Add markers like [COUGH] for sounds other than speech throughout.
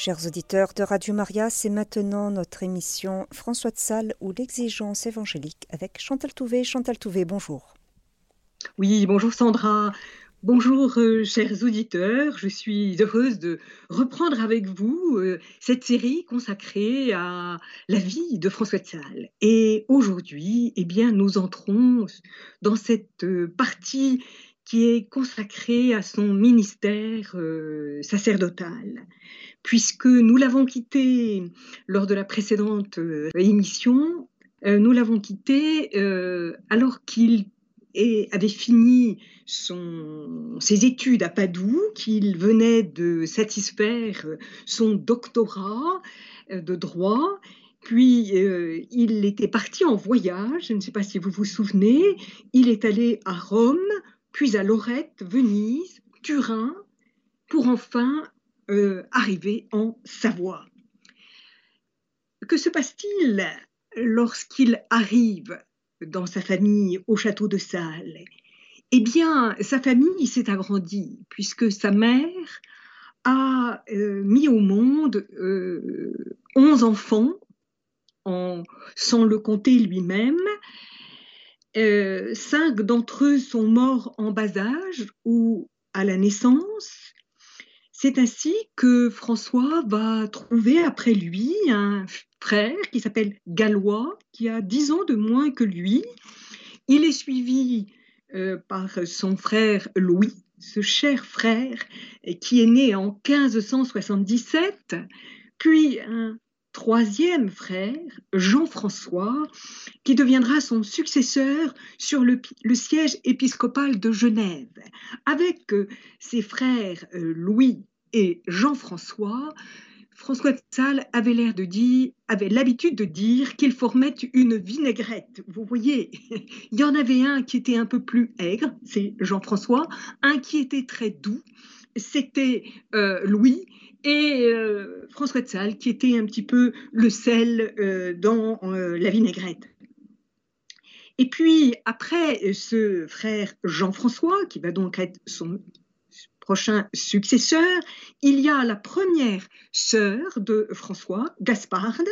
Chers auditeurs de Radio Maria, c'est maintenant notre émission François de Sales ou l'exigence évangélique avec Chantal Touvet. Chantal Touvet, bonjour. Oui, bonjour Sandra. Bonjour euh, chers auditeurs, je suis heureuse de reprendre avec vous euh, cette série consacrée à la vie de François de Sales. Et aujourd'hui, eh bien, nous entrons dans cette euh, partie qui est consacrée à son ministère sacerdotal puisque nous l'avons quitté lors de la précédente euh, émission, euh, nous l'avons quitté euh, alors qu'il avait fini ses études à Padoue, qu'il venait de satisfaire son doctorat de droit, puis il était parti en voyage, je ne sais pas si vous vous souvenez, il est allé à Rome, puis à Lorette, Venise, Turin, pour enfin euh, arrivé en Savoie. Que se passe-t-il lorsqu'il arrive dans sa famille au château de Salles? Eh bien, sa famille s'est agrandie puisque sa mère a euh, mis au monde euh, onze enfants, en, sans le compter lui-même. Cinq d'entre eux sont morts en bas âge ou à la naissance. C'est ainsi que François va trouver après lui un frère qui s'appelle Gallois, qui a dix ans de moins que lui. Il est suivi euh, par son frère Louis, ce cher frère qui est né en 1577, puis un troisième frère, Jean-François, qui deviendra son successeur sur le, siège épiscopal de Genève. Avec euh, ses frères euh, Louis et Jean-François, François de Sales avait l'air de dire, avait l'habitude de dire qu'il formait une vinaigrette. Vous voyez, [LAUGHS] il y en avait un qui était un peu plus aigre, c'est Jean-François, un qui était très doux, c'était euh, Louis, et euh, François de Sales qui était un petit peu le sel euh, dans la vinaigrette. Et puis après ce frère Jean-François, qui va donc être son prochain successeur, il y a la première sœur de François, Gasparde,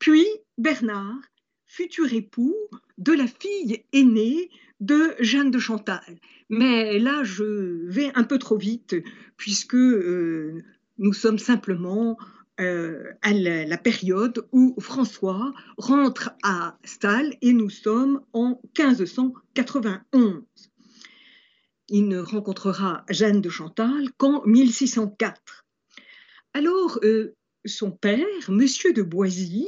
puis Bernard, futur époux de la fille aînée de Jeanne de Chantal. Mais là, je vais un peu trop vite, puisque euh, nous sommes simplement euh, à la, période où François rentre à Stal et nous sommes en 1591 il ne rencontrera Jeanne de Chantal qu'en 1604. Alors, euh, son père, Monsieur de Boisy,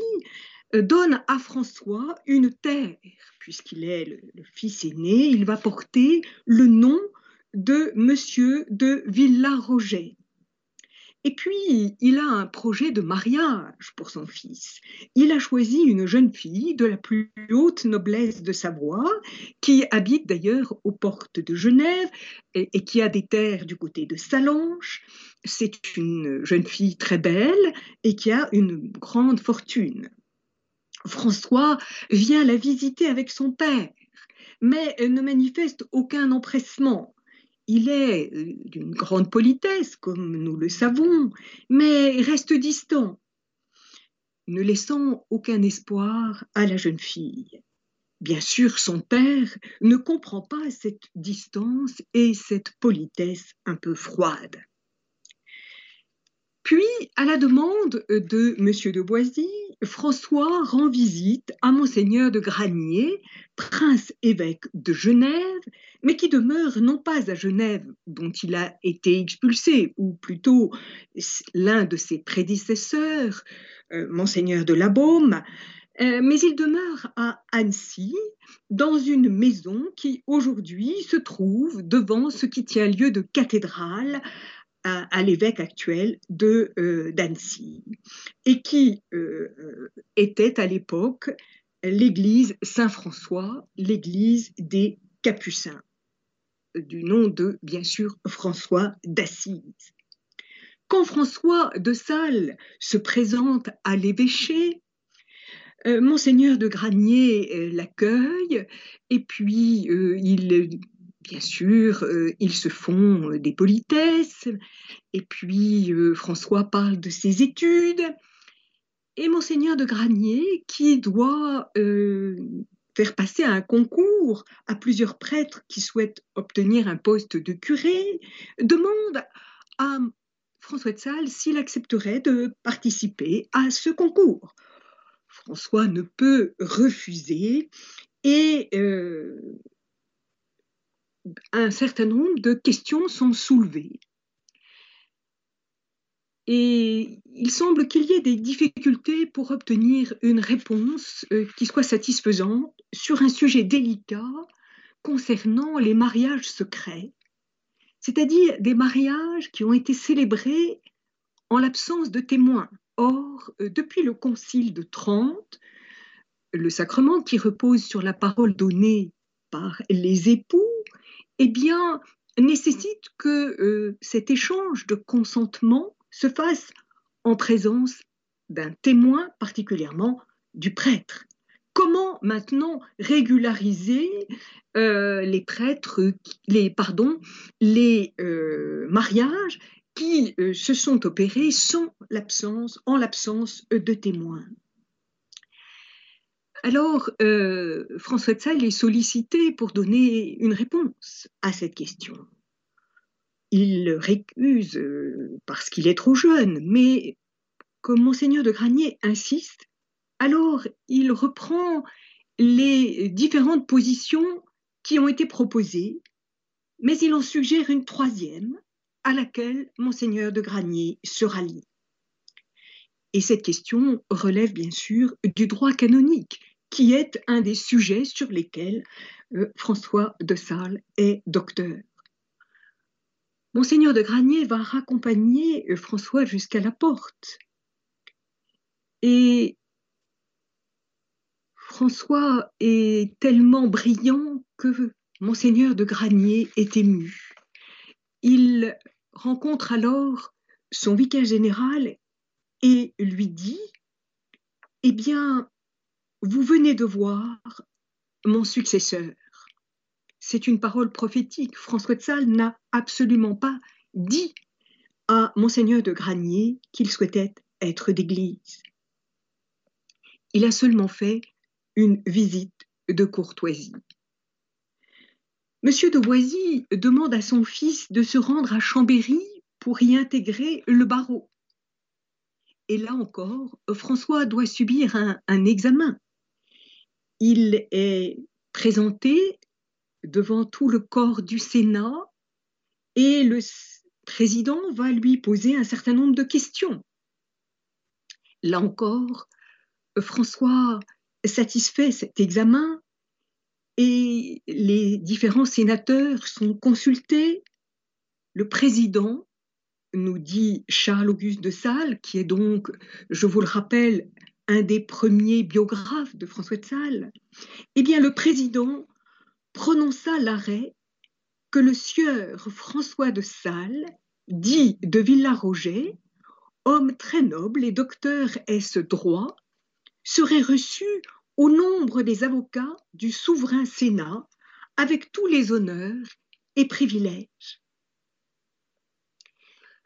donne à François une terre, puisqu'il est le, fils aîné, il va porter le nom de Monsieur de Villaroget. Et puis, il a un projet de mariage pour son fils. Il a choisi une jeune fille de la plus haute noblesse de Savoie, qui habite d'ailleurs aux portes de Genève et, qui a des terres du côté de Salanches. C'est une jeune fille très belle et qui a une grande fortune. François vient la visiter avec son père, mais ne manifeste aucun empressement. Il est euh, d'une grande politesse, comme nous le savons, mais reste distant, ne laissant aucun espoir à la jeune fille. Bien sûr, son père ne comprend pas cette distance et cette politesse un peu froide. Puis, à la demande de M. de Boisy, François rend visite à Monseigneur de Granier, prince-évêque de Genève, mais qui demeure non pas à Genève, dont il a été expulsé, ou plutôt l'un de ses prédécesseurs, euh, Monseigneur de la Baume, euh, mais il demeure à Annecy, dans une maison qui aujourd'hui se trouve devant ce qui tient lieu de cathédrale à, l'évêque actuel de euh, d'Annecy et qui euh, euh, était à l'époque l'église Saint-François, l'église des Capucins, du nom de, bien sûr, François d'Assise. Quand François de Sales se présente à l'évêché, Monseigneur de Granier l'accueille et puis il bien sûr, euh, ils se font euh, des politesses, et puis euh, François parle de ses études, et monseigneur de Granier, qui doit faire passer un concours à plusieurs prêtres qui souhaitent obtenir un poste de curé, demande à François de Sales s'il accepterait de participer à ce concours. François ne peut refuser et un certain nombre de questions sont soulevées. Et il semble qu'il y ait des difficultés pour obtenir une réponse euh, qui soit satisfaisante sur un sujet délicat concernant les mariages secrets, c'est-à-dire des mariages qui ont été célébrés en l'absence de témoins. Or, euh, depuis le Concile de Trente, le sacrement qui repose sur la parole donnée par les époux eh nécessite que euh, cet échange de consentement se fasse en présence d'un témoin, particulièrement du prêtre. Comment maintenant régulariser euh, les prêtres, les euh, mariages qui se sont opérés sans l'absence, en l'absence de témoins? Alors, euh, François de Sales est sollicité pour donner une réponse à cette question. Il récuse euh, parce qu'il est trop jeune, mais comme monseigneur de Granier insiste, alors il reprend les différentes positions qui ont été proposées, mais il en suggère une troisième à laquelle monseigneur de Granier se rallie. Et cette question relève bien sûr du droit canonique, qui est un des sujets sur lesquels euh, François de Sales est docteur. Monseigneur de Granier va raccompagner euh, François jusqu'à la porte. Et François est tellement brillant que Monseigneur de Granier est ému. Il rencontre alors son vicaire général et lui dit Eh bien, vous venez de voir mon successeur. C'est une parole prophétique. François de Sales n'a absolument pas dit à monseigneur de Granier qu'il souhaitait être d'église. Il a seulement fait une visite de courtoisie. Monsieur de Boisy demande à son fils de se rendre à Chambéry pour y intégrer le barreau. Et là encore, François doit subir un examen il est présenté devant tout le corps du Sénat et le président va lui poser un certain nombre de questions. Là encore, François satisfait cet examen et les différents sénateurs sont consultés. Le président nous dit Charles-Auguste de Sales, qui est donc, je vous le rappelle, des premiers biographes de François de Sales, eh bien le président prononça l'arrêt que le sieur François de Sales, dit de Villaroget, homme très noble et docteur est-ce droit, serait reçu au nombre des avocats du souverain Sénat avec tous les honneurs et privilèges.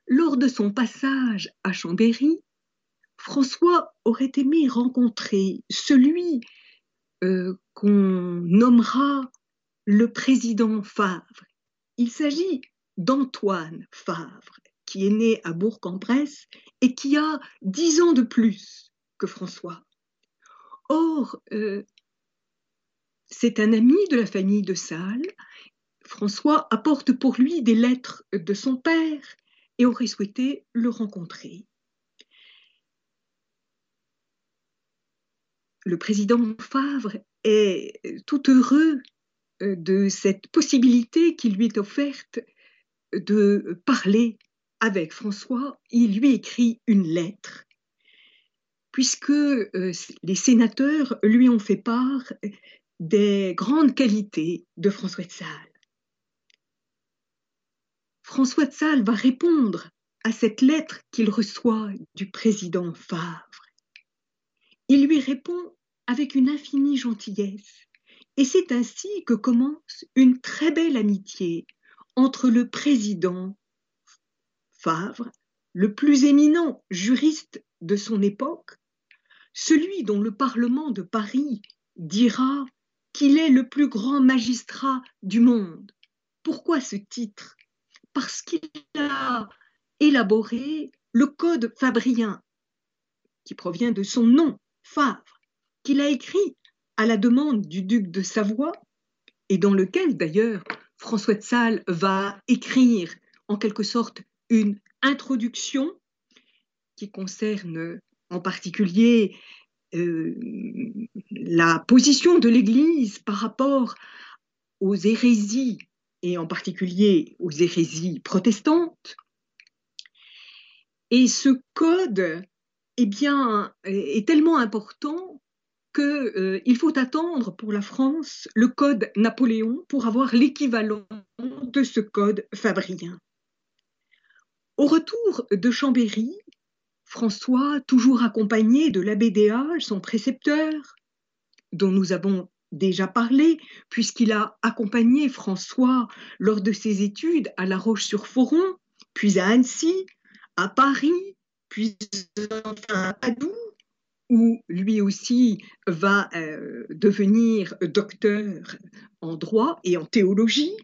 Lors de son passage à Chambéry, François aurait aimé rencontrer celui euh, qu'on nommera le président Favre. Il s'agit d'Antoine Favre, qui est né à Bourg-en-Bresse et qui a dix ans de plus que François. Or, euh, c'est un ami de la famille de Salles. François apporte pour lui des lettres de son père et aurait souhaité le rencontrer. Le président Favre est tout heureux euh, de cette possibilité qui lui est offerte de parler avec François. Il lui écrit une lettre, puisque euh, les sénateurs lui ont fait part des grandes qualités de François de Sales. François de Sales va répondre à cette lettre qu'il reçoit du président Favre. Il lui répond avec une infinie gentillesse. Et c'est ainsi que commence une très belle amitié entre le président Favre, le plus éminent juriste de son époque, celui dont le Parlement de Paris dira qu'il est le plus grand magistrat du monde. Pourquoi ce titre? Parce qu'il a élaboré le code fabrien, qui provient de son nom, Favre, qu'il a écrit à la demande du duc de Savoie, et dans lequel d'ailleurs François de Sales va écrire en quelque sorte une introduction qui concerne en particulier euh, la position de l'Église par rapport aux hérésies, et en particulier aux hérésies protestantes. Et ce code eh bien, est tellement important qu'il euh, faut attendre pour la France le code Napoléon pour avoir l'équivalent de ce code fabrien. Au retour de Chambéry, François, toujours accompagné de l'abbé Déage, son précepteur, dont nous avons déjà parlé, puisqu'il a accompagné François lors de ses études à La Roche-sur-Foron, puis à Annecy, à Paris, puis enfin à Padoue, où lui aussi va euh, devenir docteur en droit et en théologie.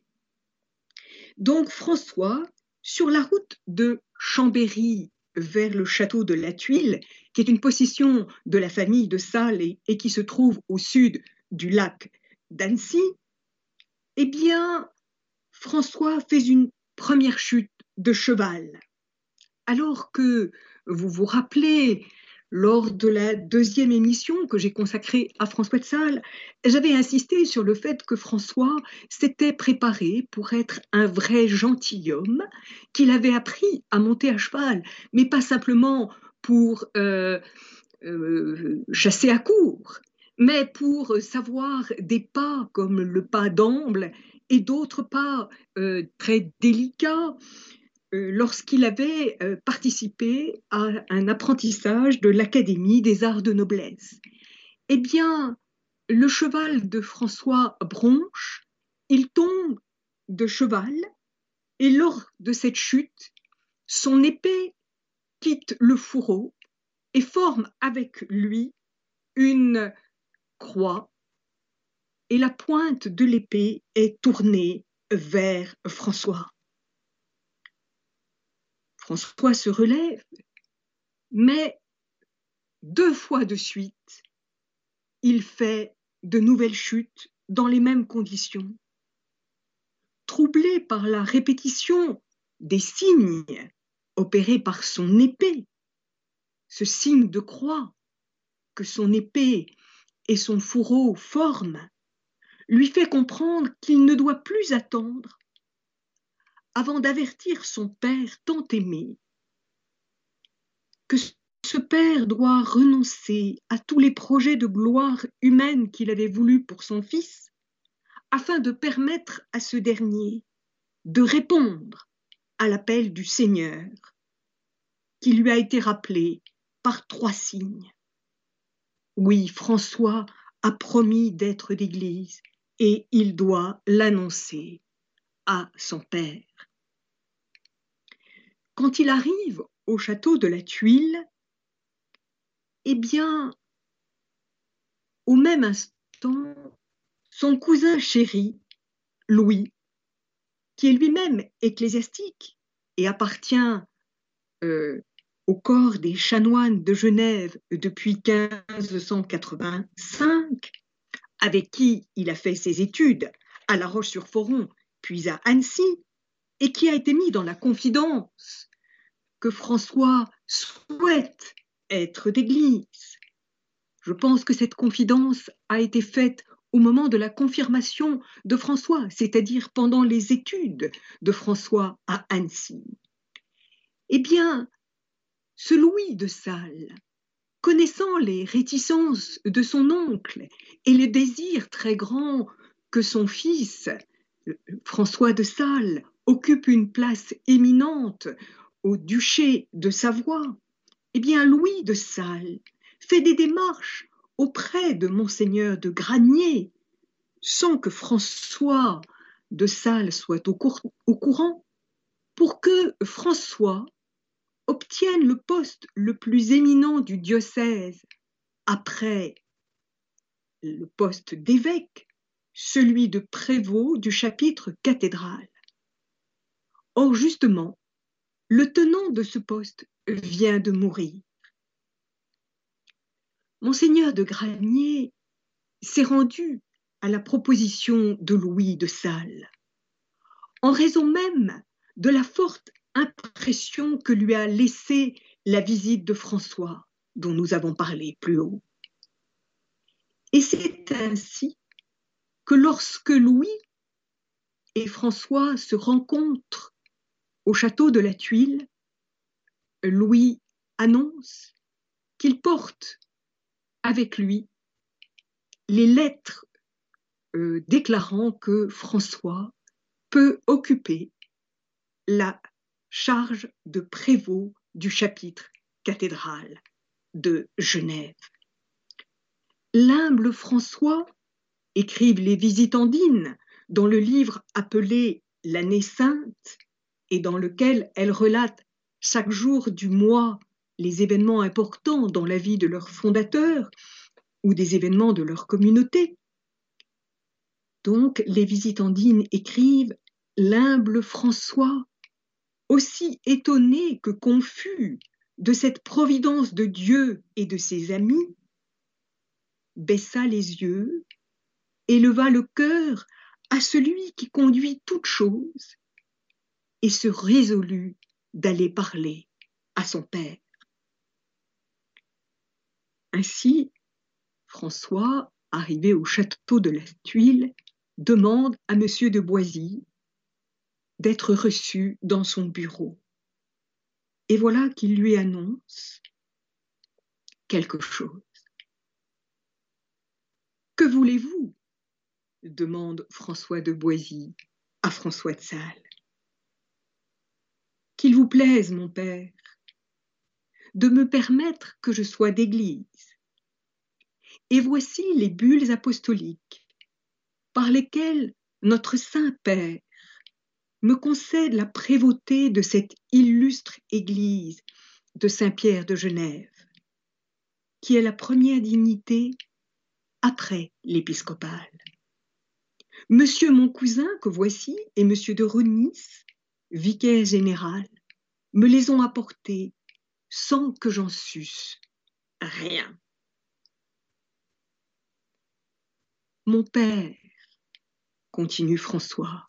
Donc François, sur la route de Chambéry vers le château de la Tuile, qui est une possession de la famille de Salles et, qui se trouve au sud du lac d'Annecy, eh bien, François fait une première chute de cheval. Alors que vous vous rappelez lors de la deuxième émission que j'ai consacrée à François de Sales, j'avais insisté sur le fait que François s'était préparé pour être un vrai gentilhomme, qu'il avait appris à monter à cheval, mais pas simplement pour euh, euh, chasser à court, mais pour savoir des pas comme le pas d'amble et d'autres pas euh, très délicats lorsqu'il avait euh, participé à un apprentissage de l'Académie des arts de noblesse. Eh bien, le cheval de François Bronche, il tombe de cheval et lors de cette chute, son épée quitte le fourreau et forme avec lui une croix et la pointe de l'épée est tournée vers François. François se relève, mais deux fois de suite, il fait de nouvelles chutes dans les mêmes conditions. Troublé par la répétition des signes opérés par son épée, ce signe de croix que son épée et son fourreau forment, lui fait comprendre qu'il ne doit plus attendre avant d'avertir son père tant aimé que ce père doit renoncer à tous les projets de gloire humaine qu'il avait voulu pour son fils, afin de permettre à ce dernier de répondre à l'appel du Seigneur, qui lui a été rappelé par trois signes. Oui, François a promis d'être d'Église et il doit l'annoncer à son père. Quand il arrive au château de la Tuile, eh bien, au même instant, son cousin chéri, Louis, qui est lui-même ecclésiastique et appartient euh, au corps des chanoines de Genève depuis 1585, avec qui il a fait ses études à La Roche-sur-Foron, puis à Annecy, et qui a été mis dans la confidence que François souhaite être d'Église. Je pense que cette confidence a été faite au moment de la confirmation de François, c'est-à-dire pendant les études de François à Annecy. Eh bien, ce Louis de Salles, connaissant les réticences de son oncle et le désir très grand que son fils, François de Salles, occupe une place éminente au duché de Savoie, eh bien Louis de Salles fait des démarches auprès de monseigneur de Granier sans que François de Sales soit au courant, pour que François obtienne le poste le plus éminent du diocèse après le poste d'évêque, celui de prévôt du chapitre cathédral. Or, justement, le tenant de ce poste vient de mourir. Monseigneur de Granier s'est rendu à la proposition de Louis de Salles, en raison même de la forte impression que lui a laissée la visite de François, dont nous avons parlé plus haut. Et c'est ainsi que lorsque Louis et François se rencontrent au château de la Tuile, Louis annonce qu'il porte avec lui les lettres euh, déclarant que François peut occuper la charge de prévôt du chapitre cathédral de Genève. L'humble François, écrivent les visitandines dans le livre appelé L'année sainte, et dans lequel elles relatent chaque jour du mois les événements importants dans la vie de leur fondateur ou des événements de leur communauté. Donc les visitandines écrivent L'humble François, aussi étonné que confus de cette providence de Dieu et de ses amis, baissa les yeux, éleva le cœur à celui qui conduit toutes choses, et se résolut d'aller parler à son père. Ainsi, François, arrivé au château de la Tuile, demande à M. de Boisy d'être reçu dans son bureau. Et voilà qu'il lui annonce quelque chose. Que voulez-vous? Demande François de Boisy à François de Sales. Qu'il vous plaise, mon père, de me permettre que je sois d'église. Et voici les bulles apostoliques par lesquelles notre Saint-Père me concède la prévôté de cette illustre Église de Saint-Pierre de Genève, qui est la première dignité après l'épiscopal. Monsieur mon cousin que voici et monsieur de Ronis, vicaire général, me les ont apportés sans que j'en susse rien. Mon père, continue François,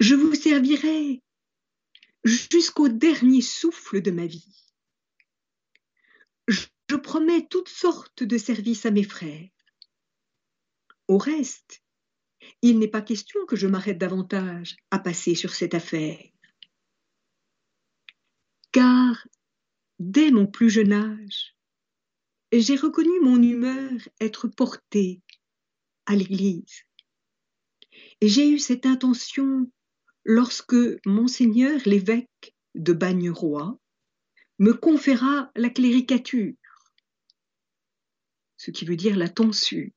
je vous servirai jusqu'au dernier souffle de ma vie. Je promets toutes sortes de services à mes frères. Au reste, il n'est pas question que je m'arrête davantage à passer sur cette affaire. Car, dès mon plus jeune âge, j'ai reconnu mon humeur être portée à l'Église. J'ai eu cette intention lorsque monseigneur l'évêque de Bagneroy me conféra la cléricature, ce qui veut dire la tonsure.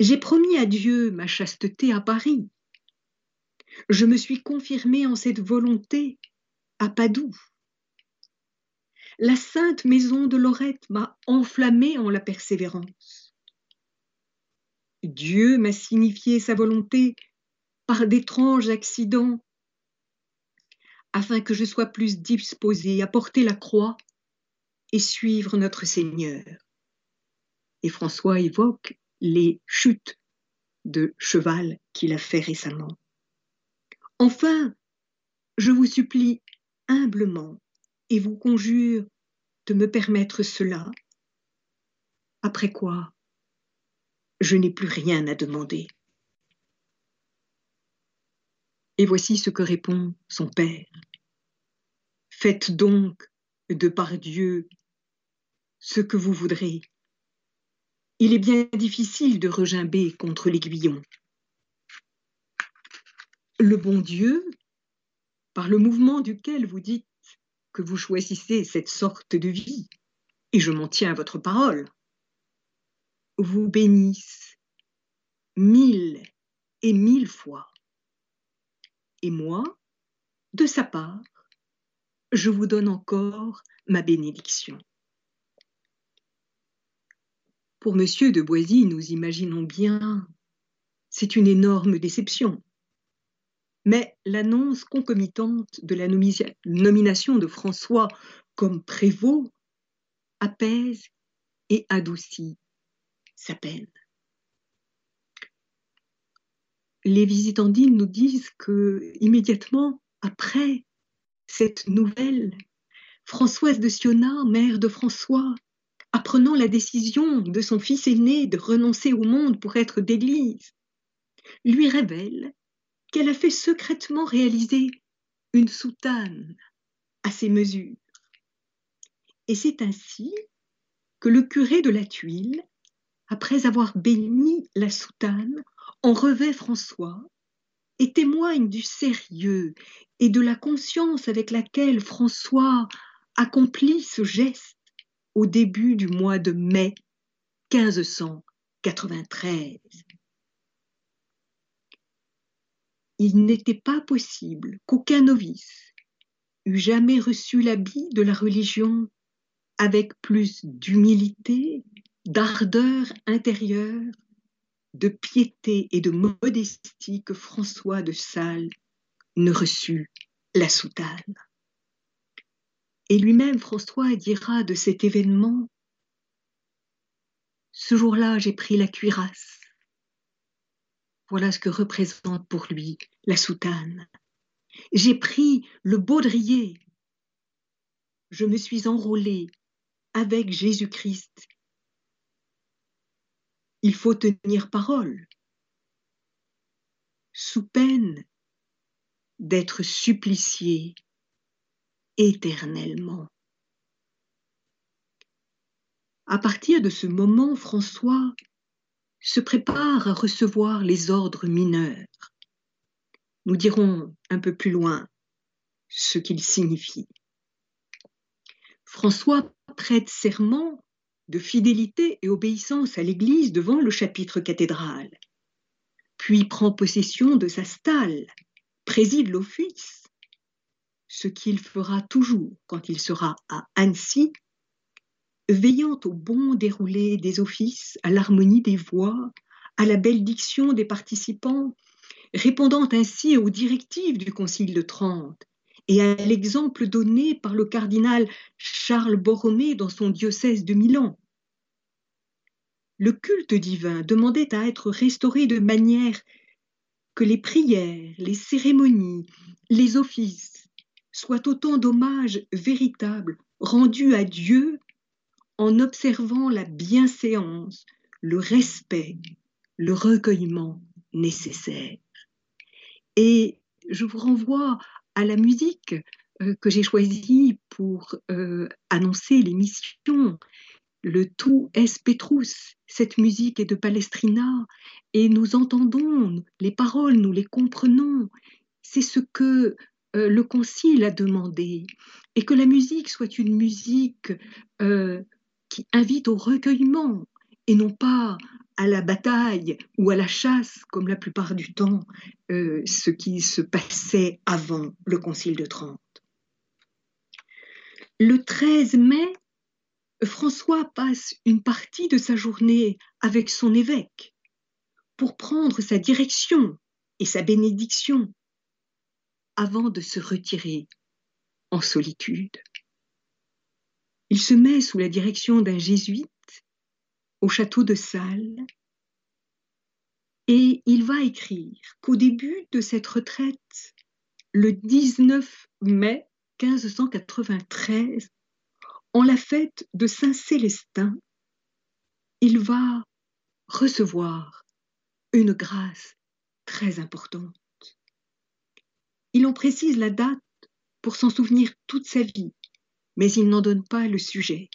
J'ai promis à Dieu ma chasteté à Paris. Je me suis confirmée en cette volonté à Padoue. La sainte maison de Lorette m'a enflammée en la persévérance. Dieu m'a signifié sa volonté par d'étranges accidents, afin que je sois plus disposé à porter la croix et suivre notre Seigneur. Et François évoque les chutes de cheval qu'il a fait récemment. Enfin, je vous supplie humblement et vous conjure de me permettre cela, après quoi je n'ai plus rien à demander. Et voici ce que répond son père. Faites donc de par Dieu ce que vous voudrez. Il est bien difficile de regimber contre l'aiguillon. Le bon Dieu, par le mouvement duquel vous dites que vous choisissez cette sorte de vie, et je m'en tiens à votre parole, vous bénisse mille et mille fois. Et moi, de sa part, je vous donne encore ma bénédiction. Pour Monsieur de Boisy, nous imaginons bien, c'est une énorme déception. Mais l'annonce concomitante de la nomination de François comme prévôt apaise et adoucit sa peine. Les visitandines nous disent que immédiatement après cette nouvelle, Françoise de Siona, mère de François, apprenant la décision de son fils aîné de renoncer au monde pour être d'église, lui révèle qu'elle a fait secrètement réaliser une soutane à ses mesures. Et c'est ainsi que le curé de la Tuile, après avoir béni la soutane, en revêt François et témoigne du sérieux et de la conscience avec laquelle François accomplit ce geste au début du mois de mai 1593. Il n'était pas possible qu'aucun novice eût jamais reçu l'habit de la religion avec plus d'humilité, d'ardeur intérieure, de piété et de modestie que François de Sales ne reçut la soutane. Et lui-même, François dira de cet événement, Ce jour-là, j'ai pris la cuirasse. Voilà ce que représente pour lui la soutane. J'ai pris le baudrier. Je me suis enrôlé avec Jésus-Christ. Il faut tenir parole, sous peine d'être supplicié éternellement. À partir de ce moment, François se prépare à recevoir les ordres mineurs. Nous dirons un peu plus loin ce qu'ils signifient. François prête serment de fidélité et obéissance à l'Église devant le chapitre cathédral, puis prend possession de sa stalle, préside l'office, ce qu'il fera toujours quand il sera à Annecy, veillant au bon déroulé des offices, à l'harmonie des voix, à la belle diction des participants, répondant ainsi aux directives du Concile de Trente et à l'exemple donné par le cardinal Charles Borromée dans son diocèse de Milan. Le culte divin demandait à être restauré de manière que les prières, les cérémonies, les offices soient autant d'hommages véritables rendus à Dieu en observant la bienséance, le respect, le recueillement nécessaire. Et je vous renvoie à la musique euh, que j'ai choisie pour euh, annoncer l'émission. Le tout est Petrus, cette musique est de Palestrina, et nous entendons les paroles, nous les comprenons. C'est ce que euh, le Concile a demandé, et que la musique soit une musique qui invite au recueillement, et non pas à la bataille ou à la chasse, comme la plupart du temps, euh, ce qui se passait avant le Concile de Trente. Le 13 mai, François passe une partie de sa journée avec son évêque pour prendre sa direction et sa bénédiction avant de se retirer en solitude. Il se met sous la direction d'un jésuite au château de Salles. Et il va écrire qu'au début de cette retraite, le 19 mai 1593, en la fête de Saint-Célestin, il va recevoir une grâce très importante. Il en précise la date pour s'en souvenir toute sa vie, mais il n'en donne pas le sujet.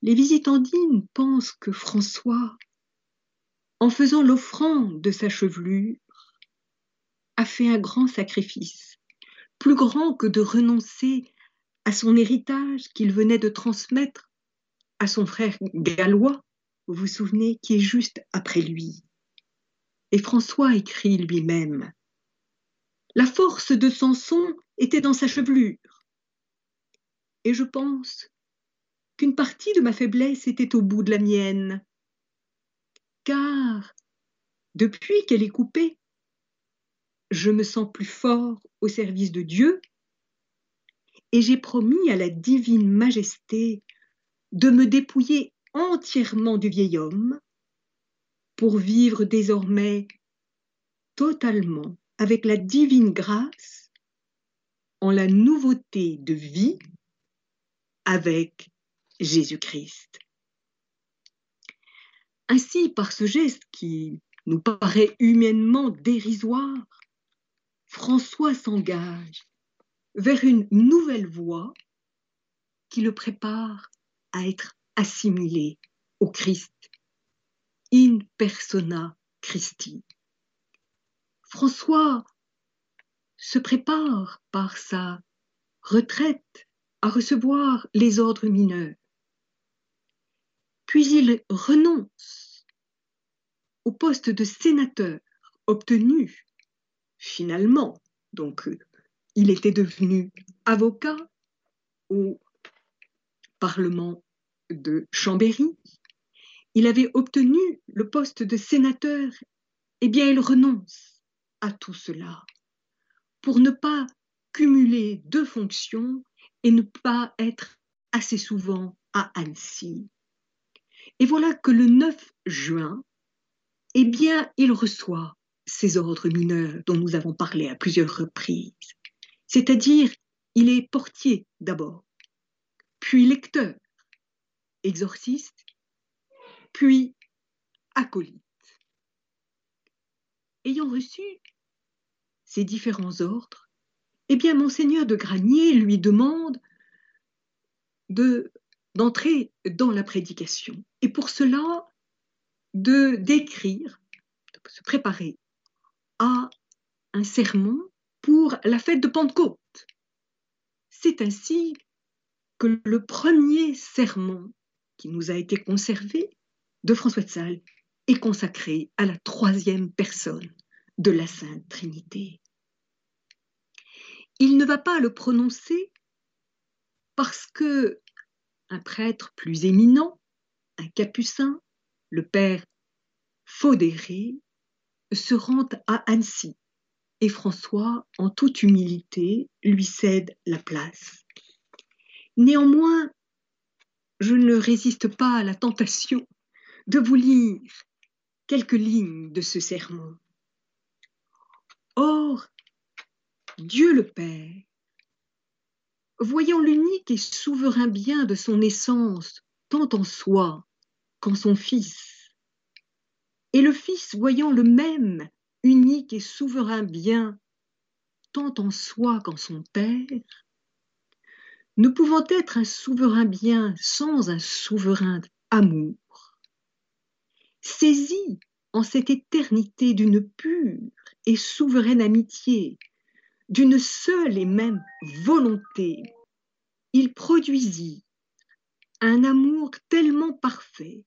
Les visitandines pensent que François, en faisant l'offrande de sa chevelure, a fait un grand sacrifice, plus grand que de renoncer à son héritage qu'il venait de transmettre à son frère gallois, vous vous souvenez, qui est juste après lui. Et François écrit lui-même. La force de Samson était dans sa chevelure. Et je pense qu'une partie de ma faiblesse était au bout de la mienne. Car, depuis qu'elle est coupée, je me sens plus fort au service de Dieu et j'ai promis à la divine majesté de me dépouiller entièrement du vieil homme pour vivre désormais totalement avec la divine grâce en la nouveauté de vie avec Jésus-Christ. Ainsi, par ce geste qui nous paraît humainement dérisoire, François s'engage vers une nouvelle voie qui le prépare à être assimilé au Christ, in persona Christi. François se prépare par sa retraite à recevoir les ordres mineurs. Puis il renonce au poste de sénateur obtenu finalement. Donc, il était devenu avocat au Parlement de Chambéry. Il avait obtenu le poste de sénateur. Eh bien, il renonce à tout cela pour ne pas cumuler deux fonctions et ne pas être assez souvent à Annecy. Et voilà que le 9 juin, eh bien, il reçoit ces ordres mineurs dont nous avons parlé à plusieurs reprises. C'est-à-dire, il est portier d'abord, puis lecteur, exorciste, puis acolyte. Ayant reçu ces différents ordres, eh bien, monseigneur de Granier lui demande de, d'entrer dans la prédication. Et pour cela, de d'écrire, de se préparer à un sermon pour la fête de Pentecôte. C'est ainsi que le premier sermon qui nous a été conservé de François de Sales est consacré à la troisième personne de la Sainte Trinité il ne va pas le prononcer parce que un prêtre plus éminent, un capucin, le père Faudéré, se rend à Annecy et François, en toute humilité, lui cède la place. Néanmoins, je ne résiste pas à la tentation de vous lire quelques lignes de ce sermon. Or, Dieu le Père, voyant l'unique et souverain bien de son essence, tant en soi qu'en son Fils, et le Fils voyant le même unique et souverain bien, tant en soi qu'en son Père, ne pouvant être un souverain bien sans un souverain amour, saisi en cette éternité d'une pure et souveraine amitié d'une seule et même volonté, il produisit un amour tellement parfait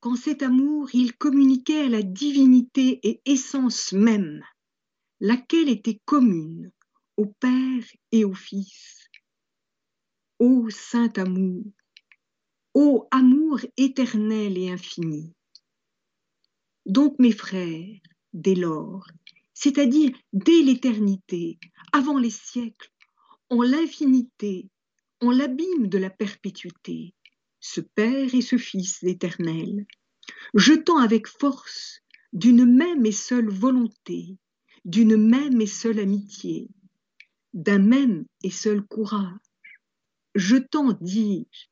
qu'en cet amour il communiquait à la divinité et essence même, laquelle était commune au Père et au Fils. Ô saint amour, ô amour éternel et infini. Donc mes frères, dès lors, c'est-à-dire dès l'éternité, avant les siècles, en l'infinité, en l'abîme de la perpétuité, ce Père et ce Fils éternel, jetant avec force d'une même et seule volonté, d'une même et seule amitié, d'un même et seul courage, jetant, dis-je,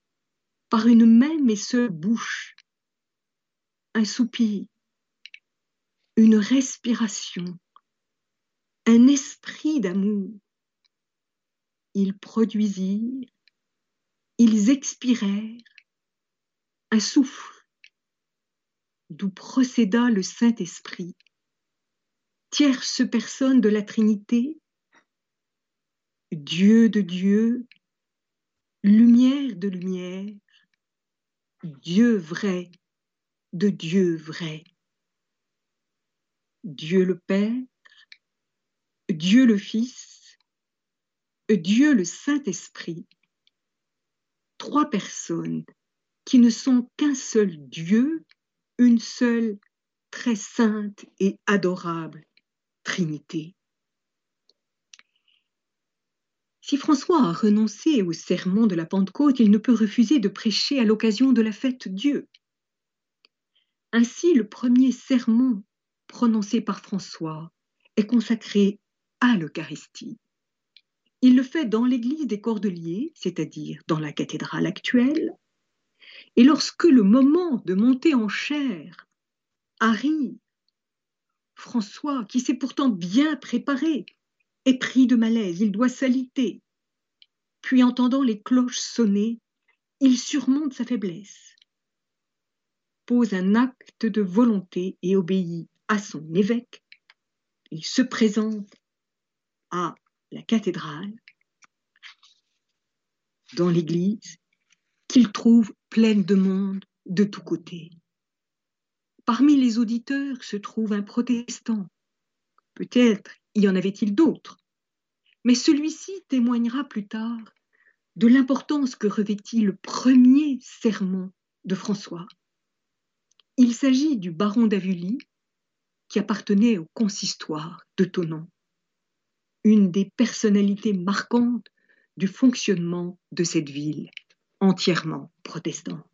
par une même et seule bouche, un soupir, une respiration, un esprit d'amour. Ils produisirent, ils expirèrent un souffle d'où procéda le Saint-Esprit, tierce personne de la Trinité, Dieu de Dieu, lumière de lumière, Dieu vrai de Dieu vrai. Dieu le Père, Dieu le Fils, Dieu le Saint-Esprit, trois personnes qui ne sont qu'un seul Dieu, une seule très sainte et adorable Trinité. Si François a renoncé au serment de la Pentecôte, il ne peut refuser de prêcher à l'occasion de la fête Dieu. Ainsi, le premier sermon prononcé par François est consacré à l'Eucharistie. Il le fait dans l'église des Cordeliers, c'est-à-dire dans la cathédrale actuelle, et lorsque le moment de monter en chair arrive, François, qui s'est pourtant bien préparé, est pris de malaise, il doit s'aliter. Puis, entendant les cloches sonner, il surmonte sa faiblesse, pose un acte de volonté et obéit à son évêque. Il se présente à la cathédrale, dans l'église, qu'il trouve pleine de monde de tous côtés. Parmi les auditeurs se trouve un protestant. Peut-être y en avait-il d'autres, mais celui-ci témoignera plus tard de l'importance que revêtit le premier sermon de François. Il s'agit du baron d'Avully, qui appartenait au consistoire de Tonon, une des personnalités marquantes du fonctionnement de cette ville entièrement protestante.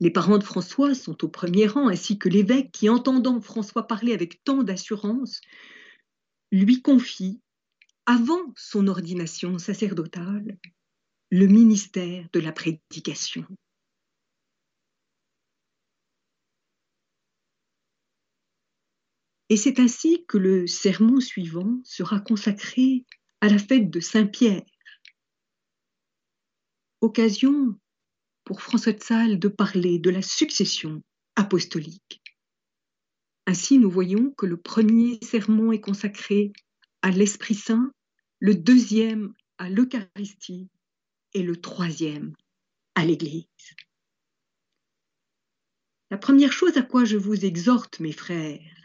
Les parents de François sont au premier rang, ainsi que l'évêque qui, entendant François parler avec tant d'assurance, lui confie, avant son ordination sacerdotale, le ministère de la prédication. Et c'est ainsi que le sermon suivant sera consacré à la fête de Saint-Pierre, occasion pour François de Sales de parler de la succession apostolique. Ainsi, nous voyons que le premier sermon est consacré à l'Esprit Saint, le deuxième à l'Eucharistie et le troisième à l'Église. La première chose à quoi je vous exhorte, mes frères,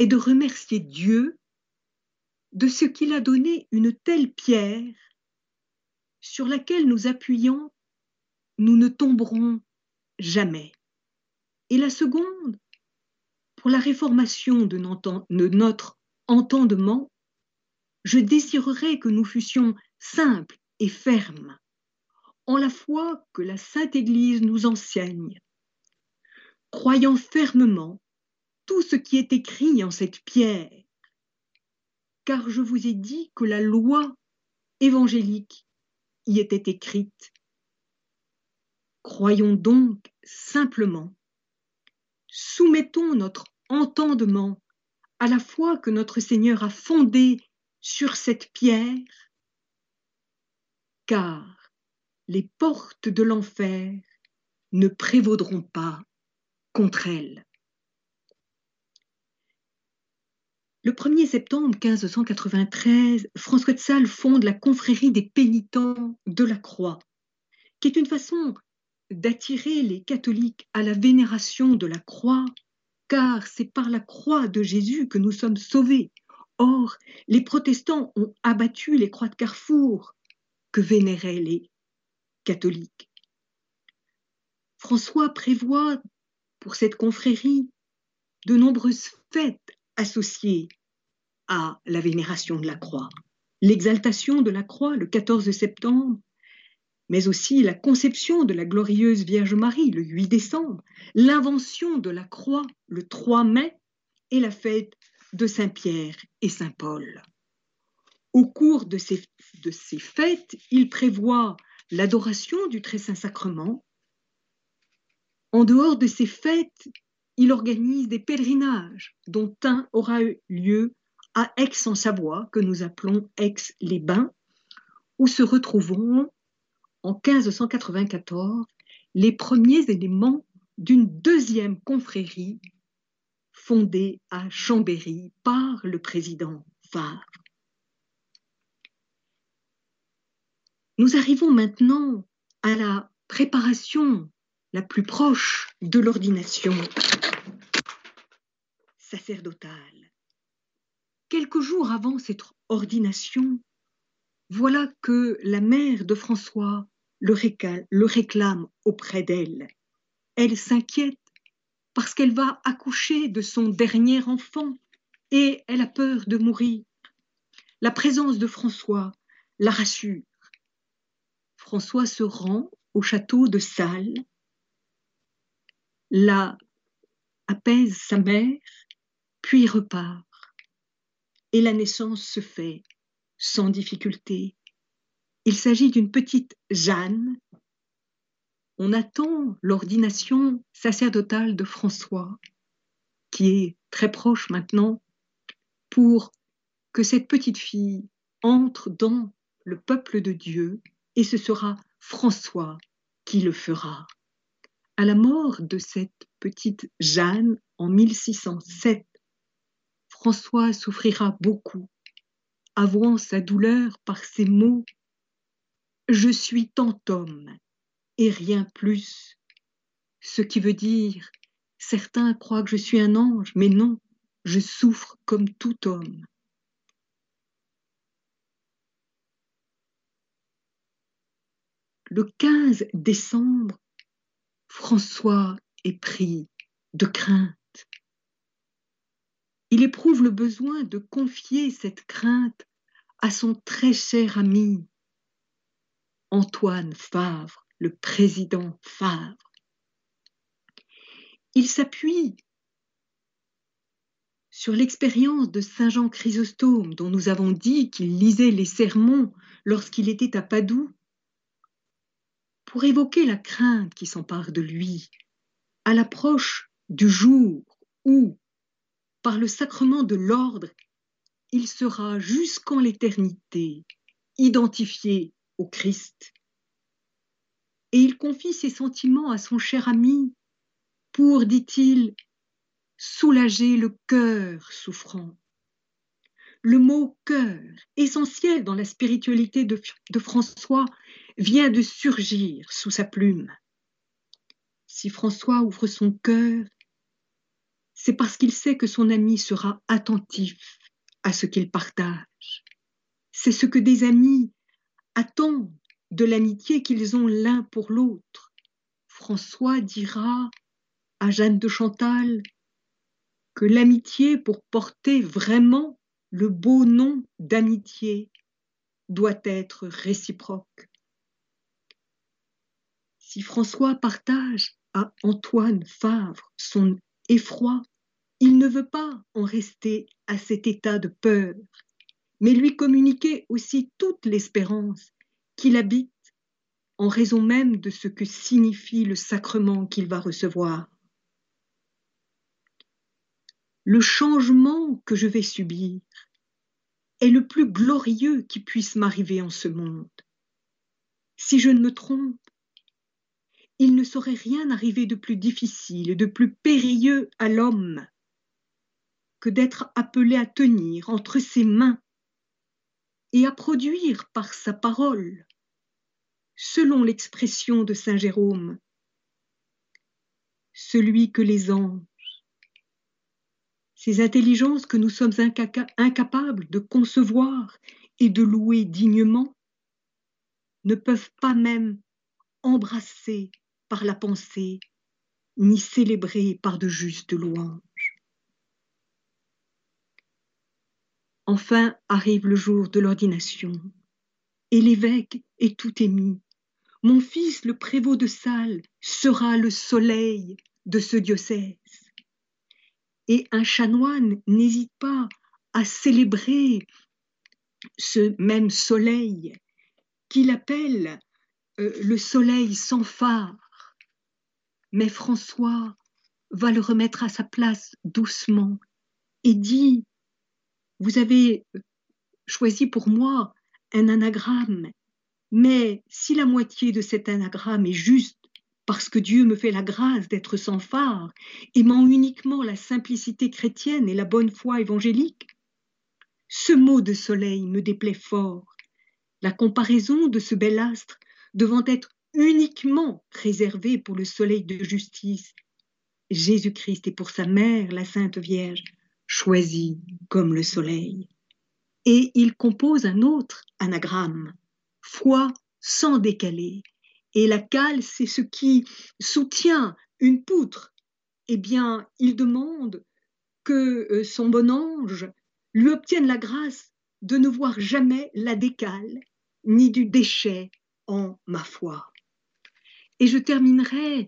est de remercier Dieu de ce qu'il a donné une telle pierre sur laquelle nous appuyant, nous ne tomberons jamais. Et la seconde, pour la réformation de notre entendement, je désirerais que nous fussions simples et fermes, en la foi que la Sainte Église nous enseigne, croyant fermement ce qui est écrit en cette pierre, car je vous ai dit que la loi évangélique y était écrite. Croyons donc simplement, soumettons notre entendement à la foi que notre Seigneur a fondé sur cette pierre, car les portes de l'enfer ne prévaudront pas contre elle. Le 1er septembre 1593, François de Sales fonde la confrérie des pénitents de la Croix, qui est une façon d'attirer les catholiques à la vénération de la croix, car c'est par la croix de Jésus que nous sommes sauvés. Or, les protestants ont abattu les croix de Carrefour que vénéraient les catholiques. François prévoit pour cette confrérie de nombreuses fêtes associée à la vénération de la croix. L'exaltation de la croix le 14 septembre, mais aussi la conception de la glorieuse Vierge Marie le 8 décembre, l'invention de la croix le 3 mai et la fête de Saint-Pierre et Saint-Paul. Au cours de ces, de ces fêtes, il prévoit l'adoration du Très Saint-Sacrement. En dehors de ces fêtes, il organise des pèlerinages, dont un aura eu lieu à Aix en Savoie, que nous appelons Aix-les-Bains, où se retrouveront en 1594 les premiers éléments d'une deuxième confrérie fondée à Chambéry par le président Favre. Nous arrivons maintenant à la préparation la plus proche de l'ordination sacerdotale. Quelques jours avant cette ordination, voilà que la mère de François le, réclame auprès d'elle. Elle s'inquiète parce qu'elle va accoucher de son dernier enfant et elle a peur de mourir. La présence de François la rassure. François se rend au château de Salles, là apaise sa mère, puis repart. Et la naissance se fait sans difficulté. Il s'agit d'une petite Jeanne. On attend l'ordination sacerdotale de François, qui est très proche maintenant, pour que cette petite fille entre dans le peuple de Dieu, et ce sera François qui le fera. À la mort de cette petite Jeanne en 1607, François souffrira beaucoup, avouant sa douleur par ces mots Je suis tant homme et rien plus. Ce qui veut dire Certains croient que je suis un ange, mais non, je souffre comme tout homme. Le 15 décembre, François est pris de crainte. Il éprouve le besoin de confier cette crainte à son très cher ami, Antoine Favre, le président Favre. Il s'appuie sur l'expérience de Saint Jean Chrysostome, dont nous avons dit qu'il lisait les sermons lorsqu'il était à Padoue pour évoquer la crainte qui s'empare de lui à l'approche du jour où, par le sacrement de l'ordre, il sera jusqu'en l'éternité identifié au Christ. Et il confie ses sentiments à son cher ami pour, dit-il, soulager le cœur souffrant. Le mot cœur, essentiel dans la spiritualité de, François, vient de surgir sous sa plume. Si François ouvre son cœur, c'est parce qu'il sait que son ami sera attentif à ce qu'il partage. C'est ce que des amis attendent de l'amitié qu'ils ont l'un pour l'autre. François dira à Jeanne de Chantal que l'amitié, pour porter vraiment le beau nom d'amitié, doit être réciproque. Si François partage à Antoine Favre son effroi, il ne veut pas en rester à cet état de peur, mais lui communiquer aussi toute l'espérance qu'il habite en raison même de ce que signifie le sacrement qu'il va recevoir. Le changement que je vais subir est le plus glorieux qui puisse m'arriver en ce monde. Si je ne me trompe, il ne saurait rien arriver de plus difficile, de plus périlleux à l'homme que d'être appelé à tenir entre ses mains et à produire par sa parole, selon l'expression de Saint Jérôme, celui que les anges, ces intelligences que nous sommes incapables de concevoir et de louer dignement, ne peuvent pas même embrasser par la pensée, ni célébré par de justes louanges. Enfin arrive le jour de l'ordination, et l'évêque est tout émis. Mon fils, le prévôt de salle, sera le soleil de ce diocèse. Et un chanoine n'hésite pas à célébrer ce même soleil qu'il appelle euh, le soleil sans phare mais François va le remettre à sa place doucement et dit, vous avez choisi pour moi un anagramme, mais si la moitié de cet anagramme est juste parce que Dieu me fait la grâce d'être sans phare, aimant uniquement la simplicité chrétienne et la bonne foi évangélique, ce mot de soleil me déplaît fort. La comparaison de ce bel astre devant être uniquement réservé pour le soleil de justice, Jésus-Christ est pour sa mère, la Sainte Vierge, choisi comme le soleil. Et il compose un autre anagramme, foi sans décaler. Et la cale, c'est ce qui soutient une poutre. Eh bien, il demande que euh, son bon ange lui obtienne la grâce de ne voir jamais la décale, ni du déchet en ma foi. Et je terminerai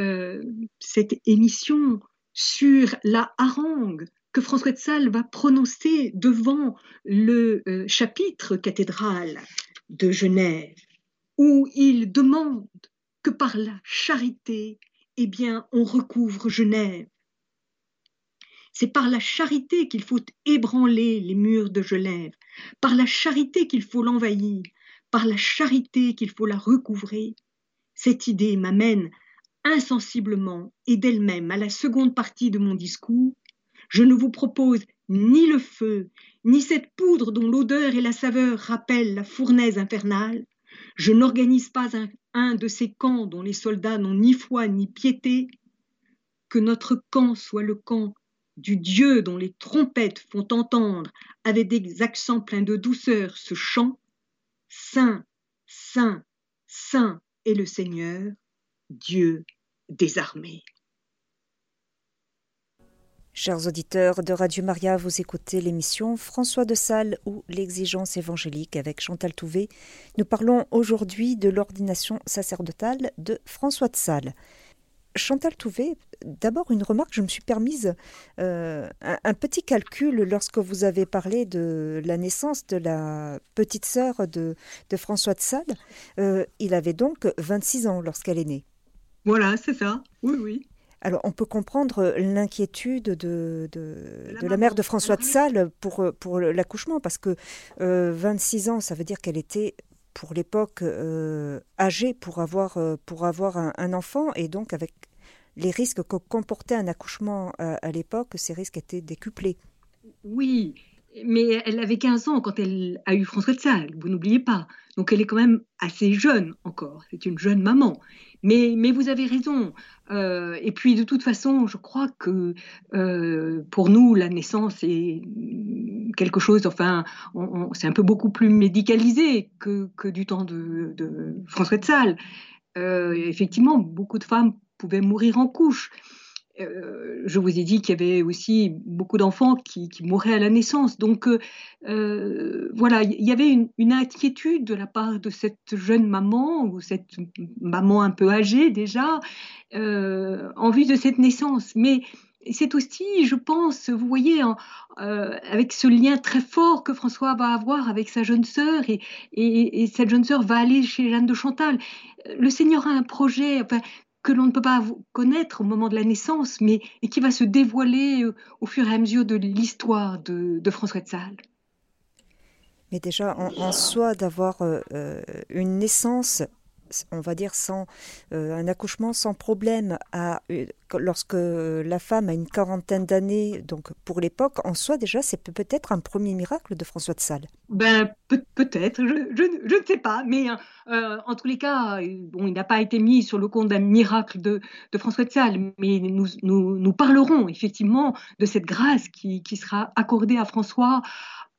euh, cette émission sur la harangue que François de Sales va prononcer devant le euh, chapitre cathédral de Genève, où il demande que par la charité, eh bien, on recouvre Genève. C'est par la charité qu'il faut ébranler les murs de Genève, par la charité qu'il faut l'envahir, par la charité qu'il faut la recouvrer. Cette idée m'amène insensiblement et d'elle-même à la seconde partie de mon discours. Je ne vous propose ni le feu, ni cette poudre dont l'odeur et la saveur rappellent la fournaise infernale. Je n'organise pas un, de ces camps dont les soldats n'ont ni foi ni piété. Que notre camp soit le camp du Dieu dont les trompettes font entendre avec des accents pleins de douceur ce chant. Saint, Saint, Saint est le Seigneur, Dieu des armées. Chers auditeurs de Radio Maria, vous écoutez l'émission François de Sales ou l'exigence évangélique avec Chantal Touvet. Nous parlons aujourd'hui de l'ordination sacerdotale de François de Sales. Chantal Touvet, d'abord une remarque, je me suis permise euh, un, petit calcul lorsque vous avez parlé de la naissance de la petite sœur de, François de Sales. Euh, il avait donc 26 ans lorsqu'elle est née. Voilà, c'est ça. Oui, oui. Alors, on peut comprendre l'inquiétude de, de, la, mère de François de Sales pour, pour l'accouchement, parce que 26 euh, ans, ça veut dire qu'elle était pour l'époque euh, âgée pour avoir, euh, pour avoir un, enfant. Et donc avec les risques que comportait un accouchement euh, à, l'époque, ces risques étaient décuplés. Oui, mais elle avait 15 ans quand elle a eu François de Sales, vous n'oubliez pas. Donc elle est quand même assez jeune encore, c'est une jeune maman. Mais, vous avez raison. Euh, et puis de toute façon, je crois que euh, pour nous, la naissance est quelque chose, enfin, c'est un peu beaucoup plus médicalisé que, que du temps de, de François de Sales. Euh, effectivement, beaucoup de femmes pouvaient mourir en couche. Euh, je vous ai dit qu'il y avait aussi beaucoup d'enfants qui, mouraient à la naissance. Donc euh, euh, voilà, il y avait une, inquiétude de la part de cette jeune maman, ou cette maman un peu âgée déjà, en vue de cette naissance. Mais c'est aussi, je pense, vous voyez, avec ce lien très fort que François va avoir avec sa jeune sœur, et, et, cette jeune sœur va aller chez Jeanne de Chantal. Le Seigneur a un projet, que l'on ne peut pas connaître au moment de la naissance, mais et qui va se dévoiler euh, au fur et à mesure de l'histoire de, François de Sales. Mais déjà, en, soi, d'avoir euh, euh, une naissance on va dire, sans euh, un accouchement sans problème à, euh, lorsque la femme a une quarantaine d'années, donc pour l'époque, en soi déjà, c'est peut-être un premier miracle de François de Sales. Ben, peut-être, je, ne sais pas, mais euh, en tous les cas, bon, il n'a pas été mis sur le compte d'un miracle de, François de Sales, mais nous, nous, parlerons effectivement de cette grâce qui sera accordée à François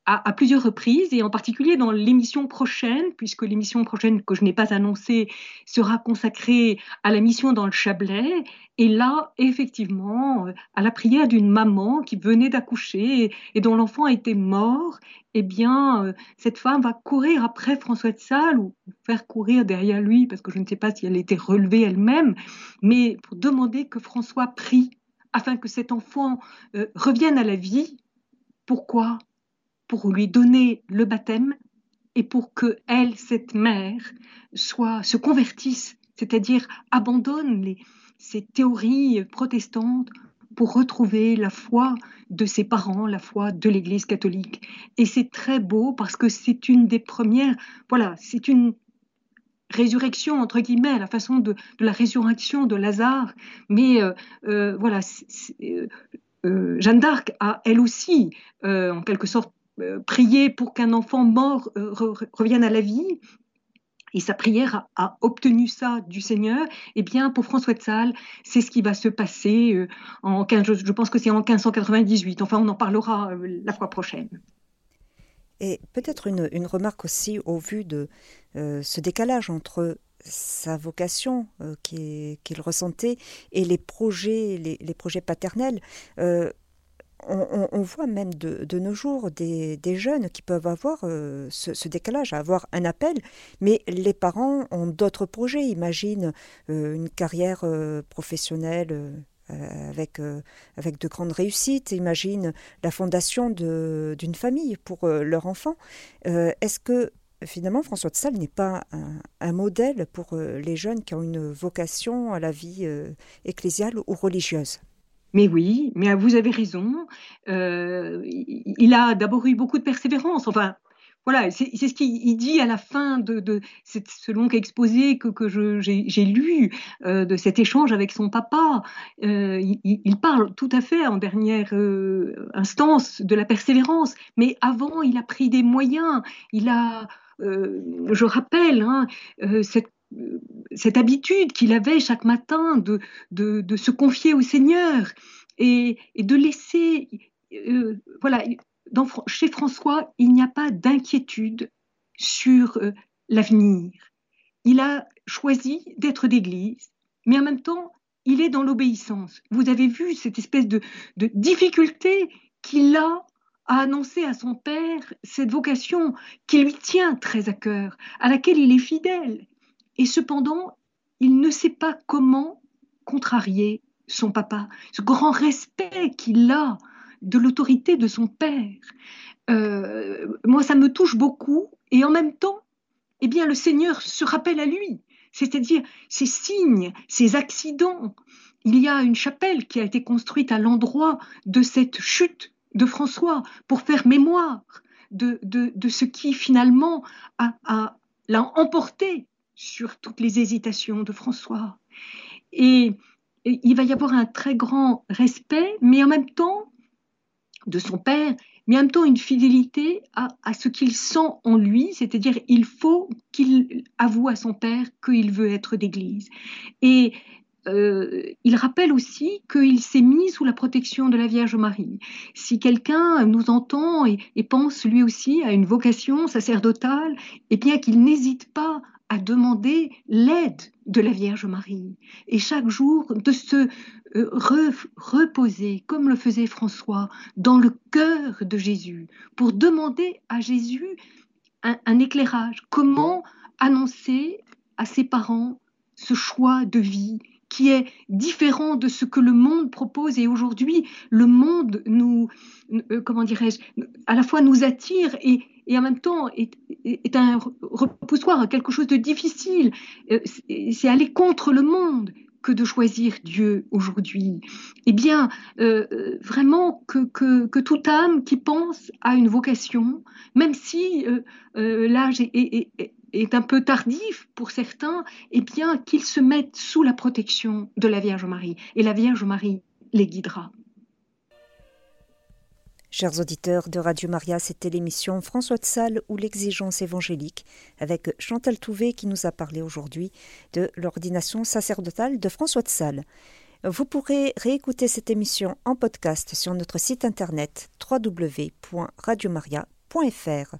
à, plusieurs reprises, et en particulier dans l'émission prochaine, puisque l'émission prochaine que je n'ai pas annoncée sera consacrée à la mission dans le Chablais, et là, effectivement, euh, à la prière d'une maman qui venait d'accoucher et, dont l'enfant était mort, eh bien, euh, cette femme va courir après François de Sales, ou faire courir derrière lui, parce que je ne sais pas si elle était relevée elle-même, mais pour demander que François prie afin que cet enfant euh, revienne à la vie. Pourquoi? Pour lui donner le baptême et pour que elle, cette mère, soit se convertisse, c'est-à-dire abandonne les, ces théories protestantes pour retrouver la foi de ses parents, la foi de l'Église catholique. Et c'est très beau parce que c'est une des premières, voilà, c'est une résurrection entre guillemets, la façon de, la résurrection de Lazare. Mais euh, euh, voilà, euh, Jeanne d'Arc a elle aussi, en quelque sorte, prier pour qu'un enfant mort euh, revienne à la vie. et sa prière a, obtenu ça du Seigneur, eh bien, pour François de Sales, c'est ce qui va se passer euh, en 15, je, pense que c'est en 1598. Enfin, on en parlera euh, la fois prochaine. Et peut-être une, remarque aussi au vu de euh, ce décalage entre sa vocation qu'il ressentait et les, projets paternels on, voit même de, nos jours des, jeunes qui peuvent avoir euh, ce, décalage, avoir un appel, mais les parents ont d'autres projets. Imagine euh, une carrière euh, professionnelle avec, avec de grandes réussites. Imagine la fondation d'une famille pour leur enfant. Est-ce que finalement François de Sales n'est pas un, modèle pour les jeunes qui ont une vocation à la vie ecclésiale ou religieuse? Mais oui, mais vous avez raison. Euh, il a d'abord eu beaucoup de persévérance. Enfin, voilà, c'est ce qu'il dit à la fin de, ce long exposé que, j'ai lu euh, de cet échange avec son papa. Euh, il, parle tout à fait en dernière instance de la persévérance, mais avant, il a pris des moyens. Il a, je rappelle, hein, cette cette habitude qu'il avait chaque matin de, se confier au Seigneur et, de laisser, euh, voilà, chez François, il n'y a pas d'inquiétude sur euh, l'avenir. Il a choisi d'être d'église, mais en même temps, il est dans l'obéissance. Vous avez vu cette espèce de difficulté qu'il a à annoncer à son père cette vocation qui lui tient très à cœur, à laquelle il est fidèle. Et cependant, il ne sait pas comment contrarier son papa, ce grand respect qu'il a de l'autorité de son père. Euh, moi, ça me touche beaucoup. Et en même temps, eh bien, le Seigneur se rappelle à lui, c'est-à-dire ces signes, ces accidents. Il y a une chapelle qui a été construite à l'endroit de cette chute de François pour faire mémoire de, de, ce qui finalement a, l'a emporté sur toutes les hésitations de François. Et, il va y avoir un très grand respect, mais en même temps, de son père, mais en même temps une fidélité à, ce qu'il sent en lui, c'est-à-dire il faut qu'il avoue à son père qu'il veut être d'église. Et euh, il rappelle aussi qu'il s'est mis sous la protection de la Vierge Marie. Si quelqu'un nous entend et, et, pense lui aussi à une vocation sacerdotale, eh bien qu'il n'hésite pas à demander l'aide de la Vierge Marie et chaque jour de se euh, reposer, comme le faisait François, dans le cœur de Jésus, pour demander à Jésus un, éclairage. Comment annoncer à ses parents ce choix de vie qui est différent de ce que le monde propose et aujourd'hui le monde nous euh, comment dirais-je à la fois nous attire et, et en même temps est, un repoussoir, quelque chose de difficile. Euh, c'est aller contre le monde que de choisir Dieu aujourd'hui. Eh bien, euh, euh, vraiment que, que, toute âme qui pense à une vocation, même si l'âge est, est, un peu tardif pour certains, eh bien, qu'ils se mettent sous la protection de la Vierge Marie. Et la Vierge Marie les guidera. Chers auditeurs de Radio Maria, c'était l'émission François de Sales ou l'exigence évangélique avec Chantal Touvet qui nous a parlé aujourd'hui de l'ordination sacerdotale de François de Sales. Vous pourrez réécouter cette émission en podcast sur notre site internet www.radiomaria.fr.